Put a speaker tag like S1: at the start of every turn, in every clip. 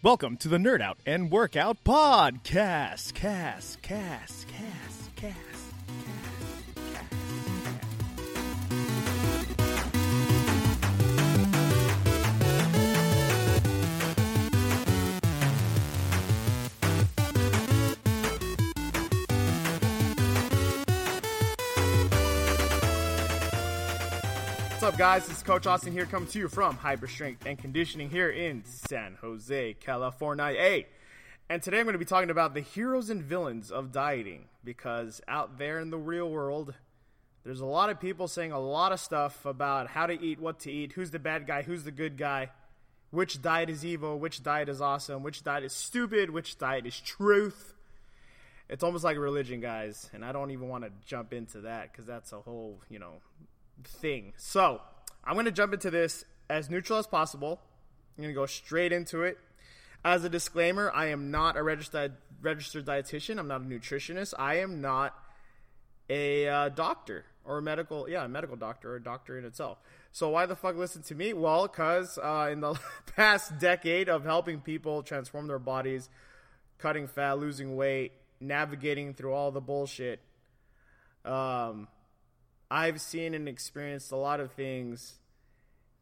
S1: Welcome to the Nerd Out and Workout Podcast. Cast, cast, cast, cast. What's guys? This is Coach Austin here, coming to you from Hyper Strength and Conditioning here in San Jose, California. Hey, And today I'm going to be talking about the heroes and villains of dieting because out there in the real world, there's a lot of people saying a lot of stuff about how to eat, what to eat, who's the bad guy, who's the good guy, which diet is evil, which diet is awesome, which diet is stupid, which diet is truth. It's almost like a religion, guys, and I don't even want to jump into that because that's a whole, you know, thing. So I'm going to jump into this as neutral as possible. I'm going to go straight into it. As a disclaimer, I am not a registered registered dietitian. I'm not a nutritionist. I am not a uh, doctor or a medical, yeah, a medical doctor or a doctor in itself. So why the fuck listen to me? Well, because uh, in the past decade of helping people transform their bodies, cutting fat, losing weight, navigating through all the bullshit, um, I've seen and experienced a lot of things,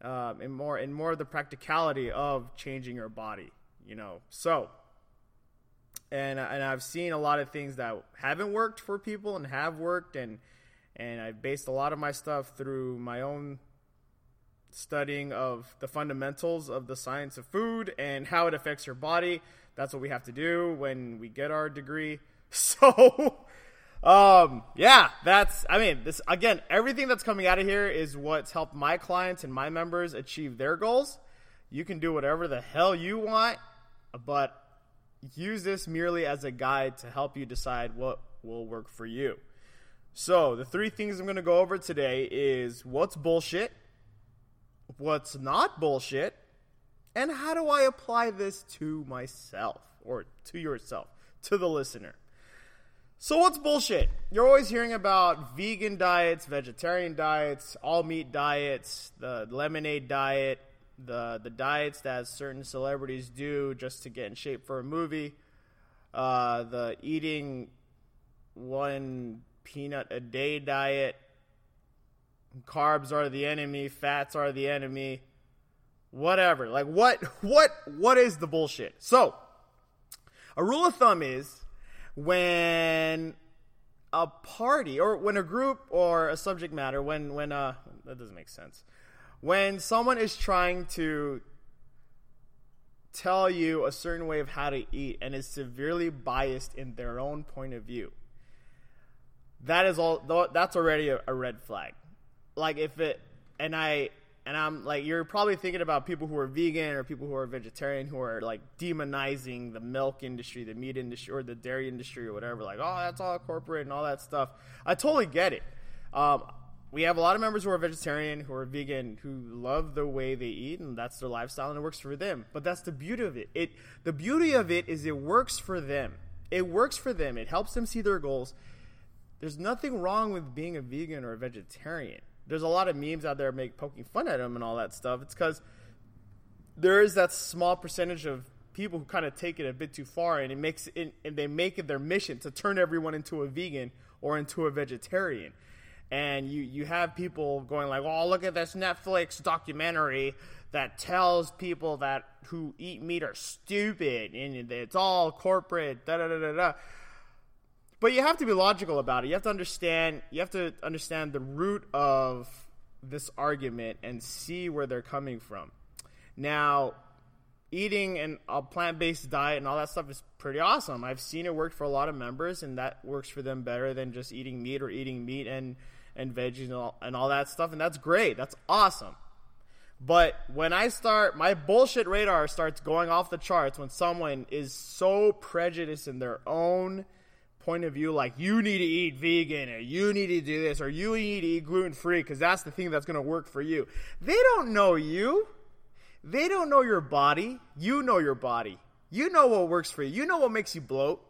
S1: um, and more and more of the practicality of changing your body. You know, so and and I've seen a lot of things that haven't worked for people and have worked, and and I've based a lot of my stuff through my own studying of the fundamentals of the science of food and how it affects your body. That's what we have to do when we get our degree. So um, yeah, that's, I mean, this, again, everything that's coming out of here is what's helped my clients and my members achieve their goals. You can do whatever the hell you want, but use this merely as a guide to help you decide what will work for you. So, the three things I'm going to go over today is what's bullshit, what's not bullshit, and how do I apply this to myself or to yourself, to the listener. So what's bullshit? You're always hearing about vegan diets, vegetarian diets, all meat diets, the lemonade diet, the the diets that certain celebrities do just to get in shape for a movie, uh, the eating one peanut a day diet. Carbs are the enemy, fats are the enemy. Whatever. Like what what what is the bullshit? So, a rule of thumb is when a party or when a group or a subject matter when when uh that doesn't make sense. When someone is trying to tell you a certain way of how to eat and is severely biased in their own point of view that is all that's already a, a red flag. Like if it and i and I'm like, you're probably thinking about people who are vegan or people who are vegetarian who are like demonizing the milk industry, the meat industry, or the dairy industry or whatever. Like, oh, that's all corporate and all that stuff. I totally get it. Um, we have a lot of members who are vegetarian, who are vegan, who love the way they eat, and that's their lifestyle, and it works for them. But that's the beauty of it. It the beauty of it is it works for them. It works for them. It helps them see their goals. There's nothing wrong with being a vegan or a vegetarian there's a lot of memes out there make poking fun at him and all that stuff. It's because there is that small percentage of people who kind of take it a bit too far, and it makes it, and they make it their mission to turn everyone into a vegan or into a vegetarian. And you you have people going like, "Oh, look at this Netflix documentary that tells people that who eat meat are stupid and it's all corporate." Da da da da da. But you have to be logical about it. You have to understand. You have to understand the root of this argument and see where they're coming from. Now, eating a plant-based diet and all that stuff is pretty awesome. I've seen it work for a lot of members, and that works for them better than just eating meat or eating meat and and veggies and all, and all that stuff. And that's great. That's awesome. But when I start, my bullshit radar starts going off the charts when someone is so prejudiced in their own point of view like you need to eat vegan or you need to do this or you need to eat gluten free because that's the thing that's going to work for you. They don't know you. They don't know your body. You know your body. You know what works for you. You know what makes you bloat.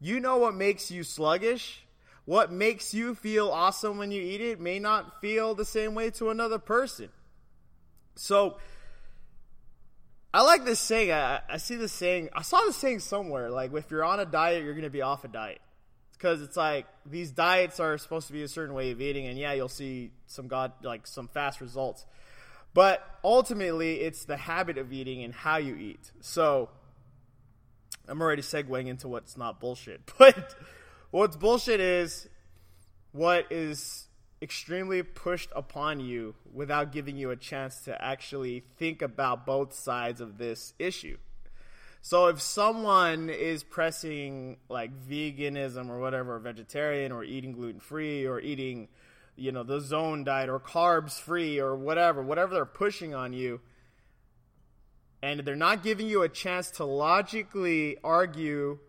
S1: You know what makes you sluggish. What makes you feel awesome when you eat it may not feel the same way to another person. So, I like this saying. I, I see this saying. I saw this saying somewhere. Like, if you're on a diet, you're going to be off a diet. Because it's like these diets are supposed to be a certain way of eating, and yeah, you'll see some god like some fast results. But ultimately, it's the habit of eating and how you eat. So I'm already segueing into what's not bullshit. But what's bullshit is what is extremely pushed upon you without giving you a chance to actually think about both sides of this issue. So if someone is pressing like veganism or whatever, vegetarian or eating gluten free or eating, you know, the zone diet or carbs free or whatever, whatever they're pushing on you, and they're not giving you a chance to logically argue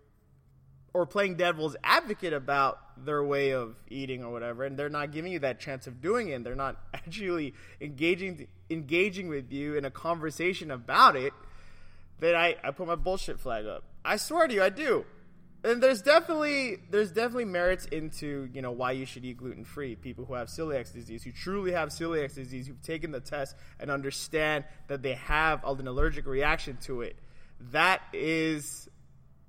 S1: or playing devil's advocate about their way of eating or whatever, and they're not giving you that chance of doing it. And they're not actually engaging engaging with you in a conversation about it. Then I, I put my bullshit flag up. I swear to you, I do. And there's definitely there's definitely merits into you know why you should eat gluten free. People who have celiac disease, who truly have celiac disease, who've taken the test and understand that they have an allergic reaction to it. That is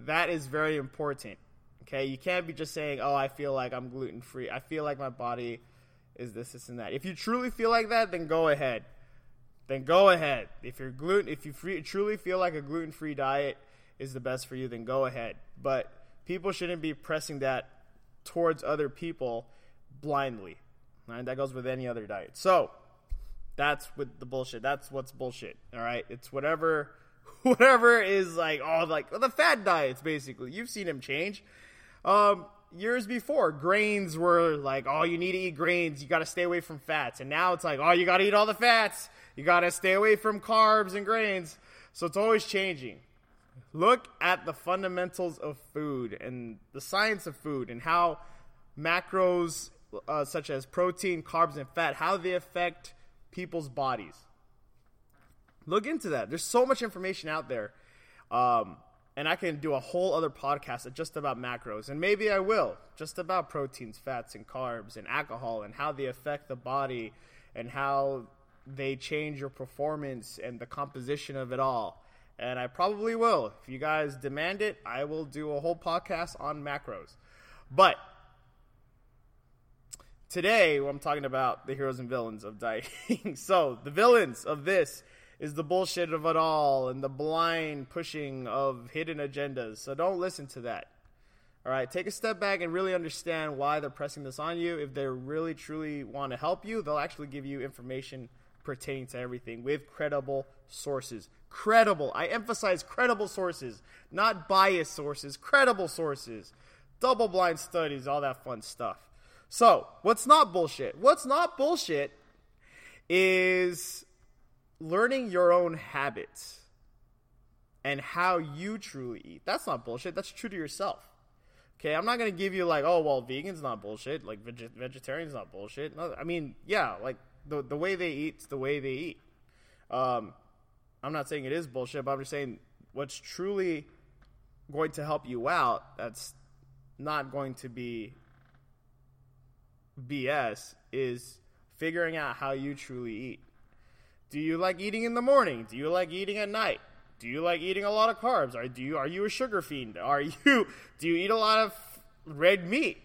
S1: that is very important. Okay, you can't be just saying, "Oh, I feel like I'm gluten free. I feel like my body is this, this, and that." If you truly feel like that, then go ahead. Then go ahead. If you're gluten, if you free, truly feel like a gluten free diet is the best for you, then go ahead. But people shouldn't be pressing that towards other people blindly. Right? That goes with any other diet. So that's with the bullshit. That's what's bullshit. All right, it's whatever, whatever is like oh like the fad diets basically. You've seen them change. Um, years before, grains were like, oh, you need to eat grains. You got to stay away from fats. And now it's like, oh, you got to eat all the fats. You got to stay away from carbs and grains. So it's always changing. Look at the fundamentals of food and the science of food and how macros uh, such as protein, carbs, and fat, how they affect people's bodies. Look into that. There's so much information out there. Um, and I can do a whole other podcast just about macros, and maybe I will, just about proteins, fats, and carbs, and alcohol, and how they affect the body, and how they change your performance and the composition of it all. And I probably will. If you guys demand it, I will do a whole podcast on macros. But today, I'm talking about the heroes and villains of dieting. so, the villains of this is the bullshit of it all and the blind pushing of hidden agendas. So don't listen to that. All right, take a step back and really understand why they're pressing this on you. If they really truly want to help you, they'll actually give you information pertaining to everything with credible sources. Credible. I emphasize credible sources, not biased sources, credible sources. Double blind studies, all that fun stuff. So, what's not bullshit? What's not bullshit is learning your own habits and how you truly eat. That's not bullshit. That's true to yourself. Okay, I'm not gonna give you like, oh well, vegan's not bullshit. Like veg- vegetarian's not bullshit. No, I mean, yeah, like the the way they eat's the way they eat. Um, I'm not saying it is bullshit, but I'm just saying what's truly going to help you out. That's not going to be BS. Is figuring out how you truly eat. Do you like eating in the morning? Do you like eating at night? Do you like eating a lot of carbs? Are do you are you a sugar fiend? Are you do you eat a lot of red meat?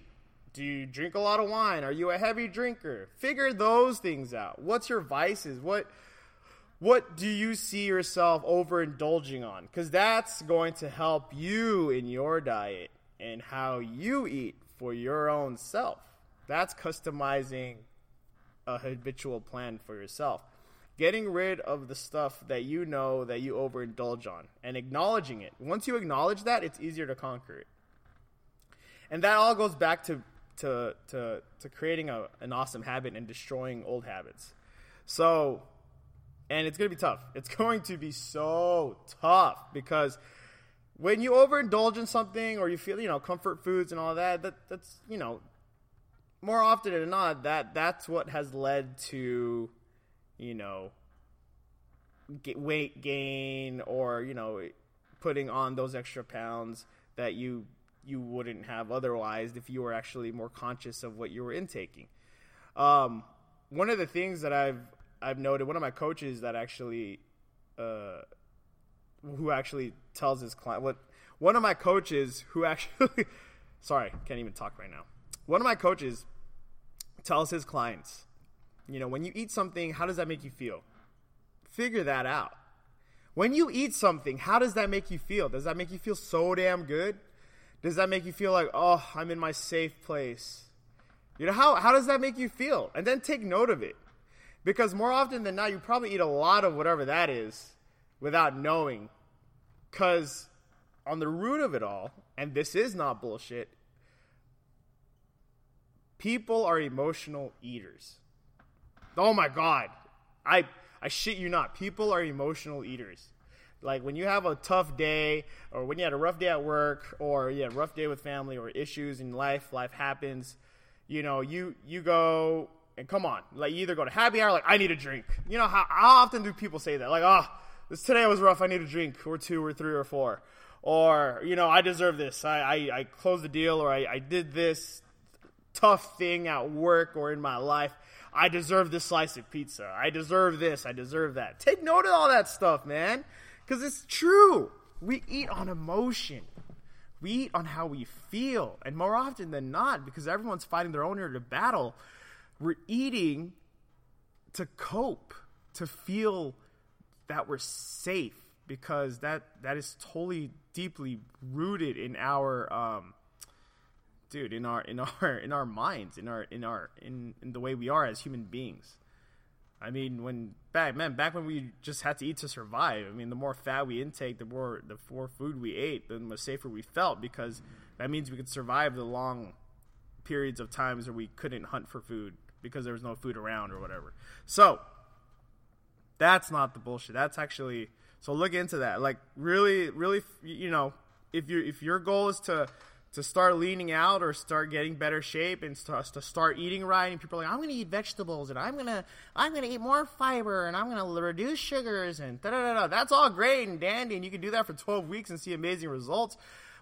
S1: Do you drink a lot of wine? Are you a heavy drinker? Figure those things out. What's your vices? What what do you see yourself overindulging on? Cuz that's going to help you in your diet and how you eat for your own self. That's customizing a habitual plan for yourself getting rid of the stuff that you know that you overindulge on and acknowledging it. Once you acknowledge that, it's easier to conquer it. And that all goes back to to to, to creating a, an awesome habit and destroying old habits. So, and it's going to be tough. It's going to be so tough because when you overindulge in something or you feel, you know, comfort foods and all that, that that's, you know, more often than not, that that's what has led to you know, weight gain or you know, putting on those extra pounds that you you wouldn't have otherwise if you were actually more conscious of what you were intaking. Um, one of the things that I've I've noted, one of my coaches that actually uh, who actually tells his client what one of my coaches who actually sorry can't even talk right now one of my coaches tells his clients you know when you eat something how does that make you feel? Figure that out. When you eat something how does that make you feel? Does that make you feel so damn good? Does that make you feel like oh i'm in my safe place? You know how, how does that make you feel? And then take note of it. Because more often than not you probably eat a lot of whatever that is without knowing. Because on the root of it all, and this is not bullshit, people are emotional eaters. Oh my god. I I shit you not. People are emotional eaters. Like when you have a tough day, or when you had a rough day at work, or a rough day with family, or issues in life, life happens. You know, you you go and come on, like you either go to happy hour, like I need a drink. You know how, how often do people say that? Like, oh, this today was rough. I need a drink or two or three or four. Or, you know, I deserve this. I, I, I closed the deal or I, I did this tough thing at work or in my life. I deserve this slice of pizza. I deserve this. I deserve that. Take note of all that stuff, man. Because it's true. We eat on emotion. We eat on how we feel. And more often than not, because everyone's fighting their own inner battle, we're eating to cope, to feel that we're safe because that that is totally deeply rooted in our um dude in our in our in our minds in our in our in, in the way we are as human beings i mean when back man back when we just had to eat to survive i mean the more fat we intake the more the more food we ate the more safer we felt because that means we could survive the long periods of times where we couldn't hunt for food because there was no food around or whatever so that's not the bullshit. That's actually so look into that. Like really, really, you know, if you if your goal is to to start leaning out or start getting better shape and to, to start eating right. And people are like i'm going to eat vegetables and i'm going to i'm going to eat more fiber and i'm going to reduce sugars and da da da that's all great and dandy and you can do that for 12 weeks and see amazing results.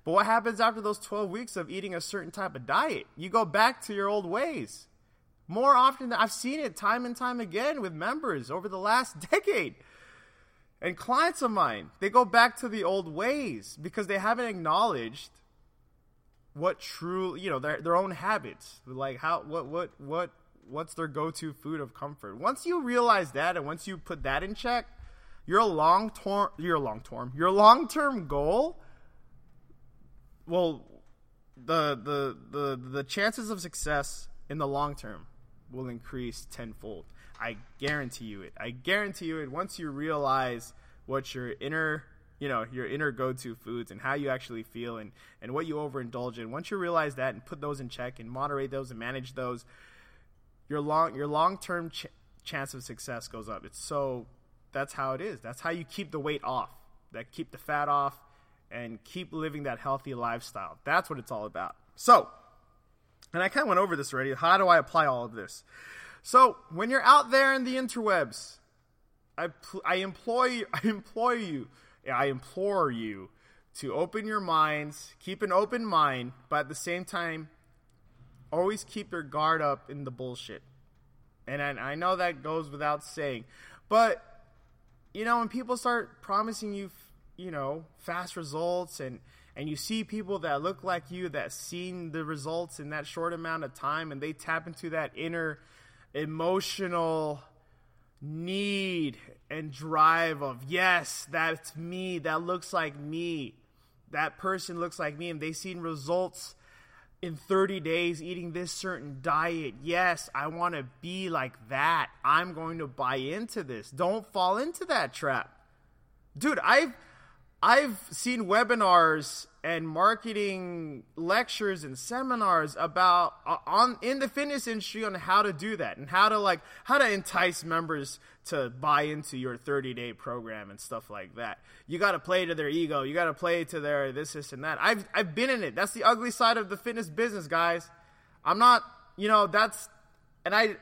S1: But what happens after those 12 weeks of eating a certain type of diet? You go back to your old ways. More often than I've seen it time and time again with members over the last decade. And clients of mine, they go back to the old ways because they haven't acknowledged what true, you know, their their own habits. Like how what what what what's their go-to food of comfort. Once you realize that and once you put that in check, your long term your long term your long term goal well the the the the chances of success in the long term will increase tenfold. I guarantee you it. I guarantee you it. Once you realize what your inner, you know, your inner go-to foods and how you actually feel and and what you overindulge in. Once you realize that and put those in check and moderate those and manage those, your long your long-term ch- chance of success goes up. It's so that's how it is. That's how you keep the weight off. That keep the fat off and keep living that healthy lifestyle. That's what it's all about. So, and I kind of went over this already. How do I apply all of this? So when you're out there in the interwebs, I I employ I employ you, I implore you to open your minds, keep an open mind, but at the same time, always keep your guard up in the bullshit. And I, I know that goes without saying, but you know when people start promising you, you know, fast results and and you see people that look like you that seen the results in that short amount of time and they tap into that inner emotional need and drive of yes that's me. That looks like me. That person looks like me. And they've seen results in 30 days eating this certain diet. Yes i want to be like that. I'm going to buy into this. Don't fall into that trap. Dude i've I've seen webinars and marketing lectures and seminars about uh, on in the fitness industry on how to do that and how to like how to entice members to buy into your 30 day program and stuff like that. You got to play to their ego. You got to play to their this this and that. I've I've been in it. That's the ugly side of the fitness business, guys. I'm not, you know, that's and I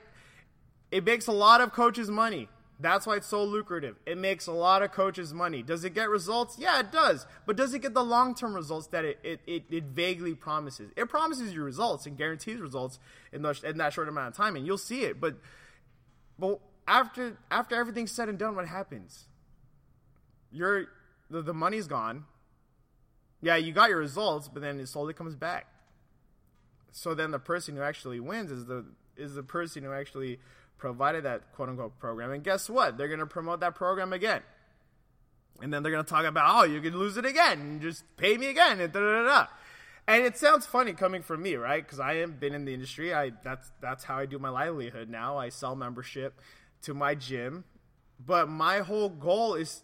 S1: it makes a lot of coaches money. That's why it's so lucrative. It makes a lot of coaches money. Does it get results? Yeah, it does. But does it get the long term results that it, it, it, it, vaguely promises? It promises you results and guarantees results in, the, in that short amount of time, and you'll see it. But but after after everything's said and done, what happens? You're the, the money's gone. Yeah, you got your results, but then it slowly comes back. So then the person who actually wins is the is the person who actually provided that quote unquote program. And guess what? They're gonna promote that program again. And then they're gonna talk about, oh, you can lose it again, just pay me again, and da da da. And it sounds funny coming from me, right? Because I have been in the industry. I that's that's how I do my livelihood now. I sell membership to my gym, but my whole goal is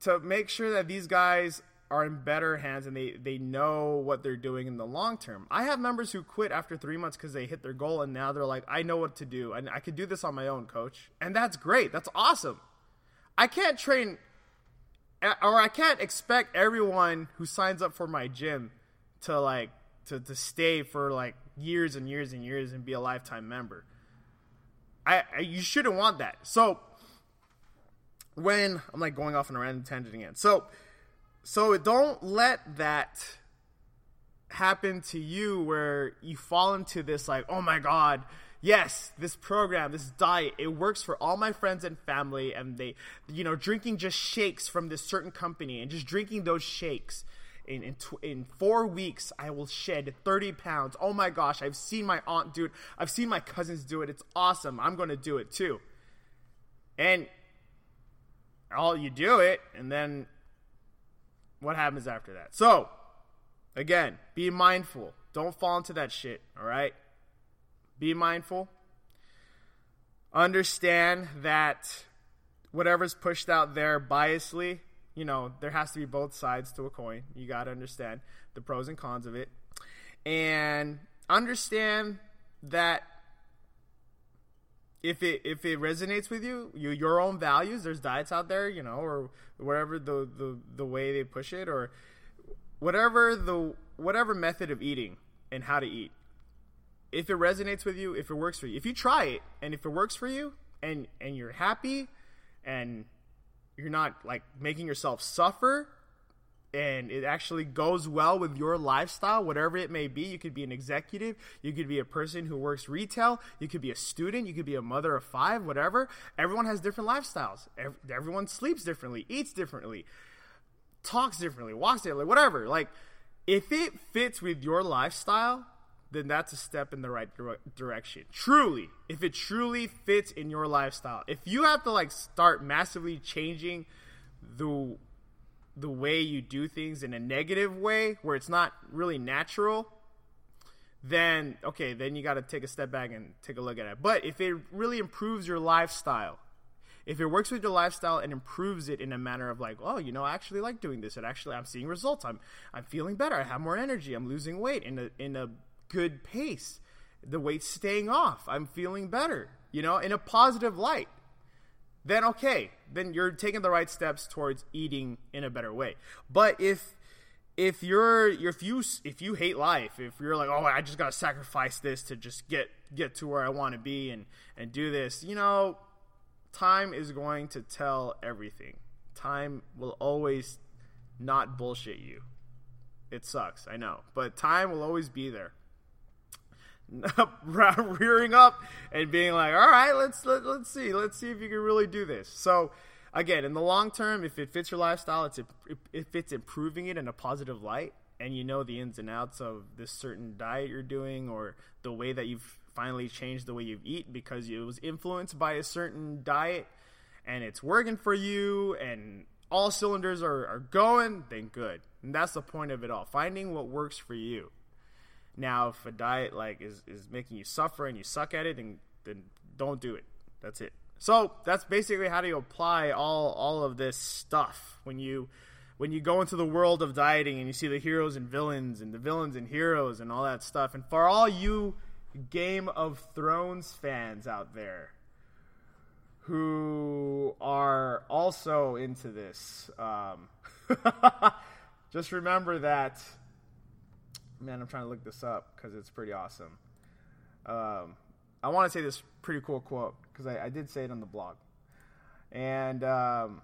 S1: to make sure that these guys are in better hands and they they know what they're doing in the long term. I have members who quit after three months because they hit their goal and now they're like, I know what to do and I can do this on my own, coach. And that's great. That's awesome. I can't train or I can't expect everyone who signs up for my gym to like to, to stay for like years and years and years and be a lifetime member. I, I you shouldn't want that. So when I'm like going off on a random tangent again. So so don't let that happen to you where you fall into this like, oh my god, yes, this program, this diet, it works for all my friends and family, and they, you know, drinking just shakes from this certain company and just drinking those shakes in in, tw- in four weeks I will shed 30 pounds. Oh my gosh, I've seen my aunt do it. I've seen my cousins do it. It's awesome. I'm going to do it too. And all you do it and then what happens after that? So, again, be mindful. Don't fall into that shit, all right? Be mindful. Understand that whatever's pushed out there biasly you know, there has to be both sides to a coin. You got to understand the pros and cons of it. And understand that if it if it resonates with you, you your own values, there's diets out there, you know, or whatever the the, the way they push it or whatever the whatever method of eating and how to eat. If it resonates with you, if it works for you. If you try it and if it works for you and and you're happy and you're not like making yourself suffer and it actually goes well with your lifestyle, whatever it may be. You could be an executive, you could be a person who works retail, you could be a student, you could be a mother of five, whatever. Everyone has different lifestyles. Everyone sleeps differently, eats differently, talks differently, walks differently, whatever. Like, if it fits with your lifestyle, then that's a step in the right direction. Truly, if it truly fits in your lifestyle. If you have to like start massively changing the the way you do things in a negative way where it's not really natural, then okay, then you got to take a step back and take a look at it. But if it really improves your lifestyle, if it works with your lifestyle and improves it in a manner of like, oh, you know, I actually like doing this. And actually, I'm seeing results. I'm I'm feeling better. I have more energy. I'm losing weight in a in a good pace. The weight's staying off. I'm feeling better, you know, in a positive light. Then okay, then you're taking the right steps towards eating in a better way. But if if you're if you if you hate life, if you're like, "Oh, I just got to sacrifice this to just get get to where I want to be and and do this." You know, time is going to tell everything. Time will always not bullshit you. It sucks, I know, but time will always be there. rearing up and being like, all right, let's let, us let us see, let's see if you can really do this. So, again, in the long term, if it fits your lifestyle, it's if it's improving it in a positive light, and you know the ins and outs of this certain diet you're doing or the way that you've finally changed the way you eat because it was influenced by a certain diet and it's working for you and all cylinders are, are going, then good. And that's the point of it all. Finding what works for you. Now, if a diet like is, is making you suffer and you suck at it, then then don't do it. That's it. So that's basically how do you apply all all of this stuff when you when you go into the world of dieting and you see the heroes and villains and the villains and heroes and all that stuff. And for all you Game of Thrones fans out there who are also into this, um, just remember that man, I'm trying to look this up because it's pretty awesome. Um, I want to say this pretty cool quote because I, I, did say it on the blog, and um,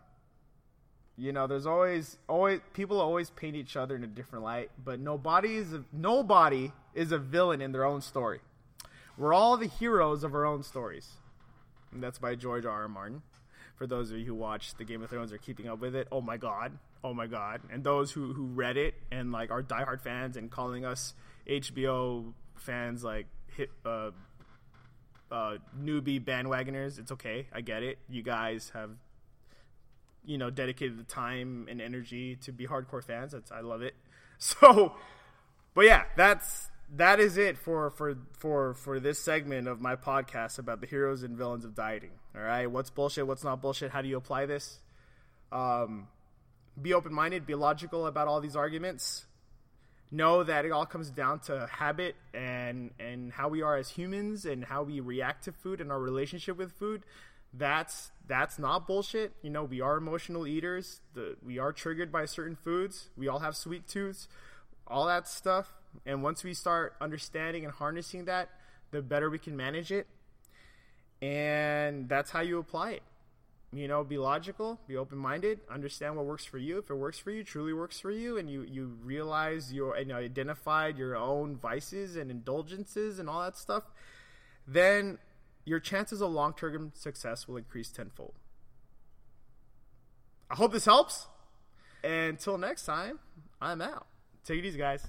S1: you know, there's always always people always paint each other in a different light, but nobody is a, nobody is a villain in their own story. We're all the heroes of our own stories. And that's by George R. R. Martin. For those of you who watch the Game of Thrones or keeping up with it, oh my god, oh my god, and those who who read it and like are diehard fans and calling us HBO fans like hit uh, uh, newbie bandwagoners, it's okay. I get it. You guys have you know dedicated the time and energy to be hardcore fans. That's I love it. So, but yeah, that's that is it for for for for this segment of my podcast about the heroes and villains of dieting. All right, what's bullshit? What's not bullshit? How do you apply this? Um, be open minded. Be logical about all these arguments. Know that it all comes down to habit and and how we are as humans and how we react to food and our relationship with food that's that's not bullshit. You know, we are emotional eaters. The, we are triggered by certain foods. We all have sweet tooths, all that stuff. And once we start understanding and harnessing that, the better we can manage it. And that's how you apply it. You know, be logical, be open minded, understand what works for you. If it works for you, truly works for you, and you, you realize your and you identified your own vices and indulgences and all that stuff, then your chances of long term success will increase tenfold. I hope this helps. Until next time, I'm out. Take it easy, guys.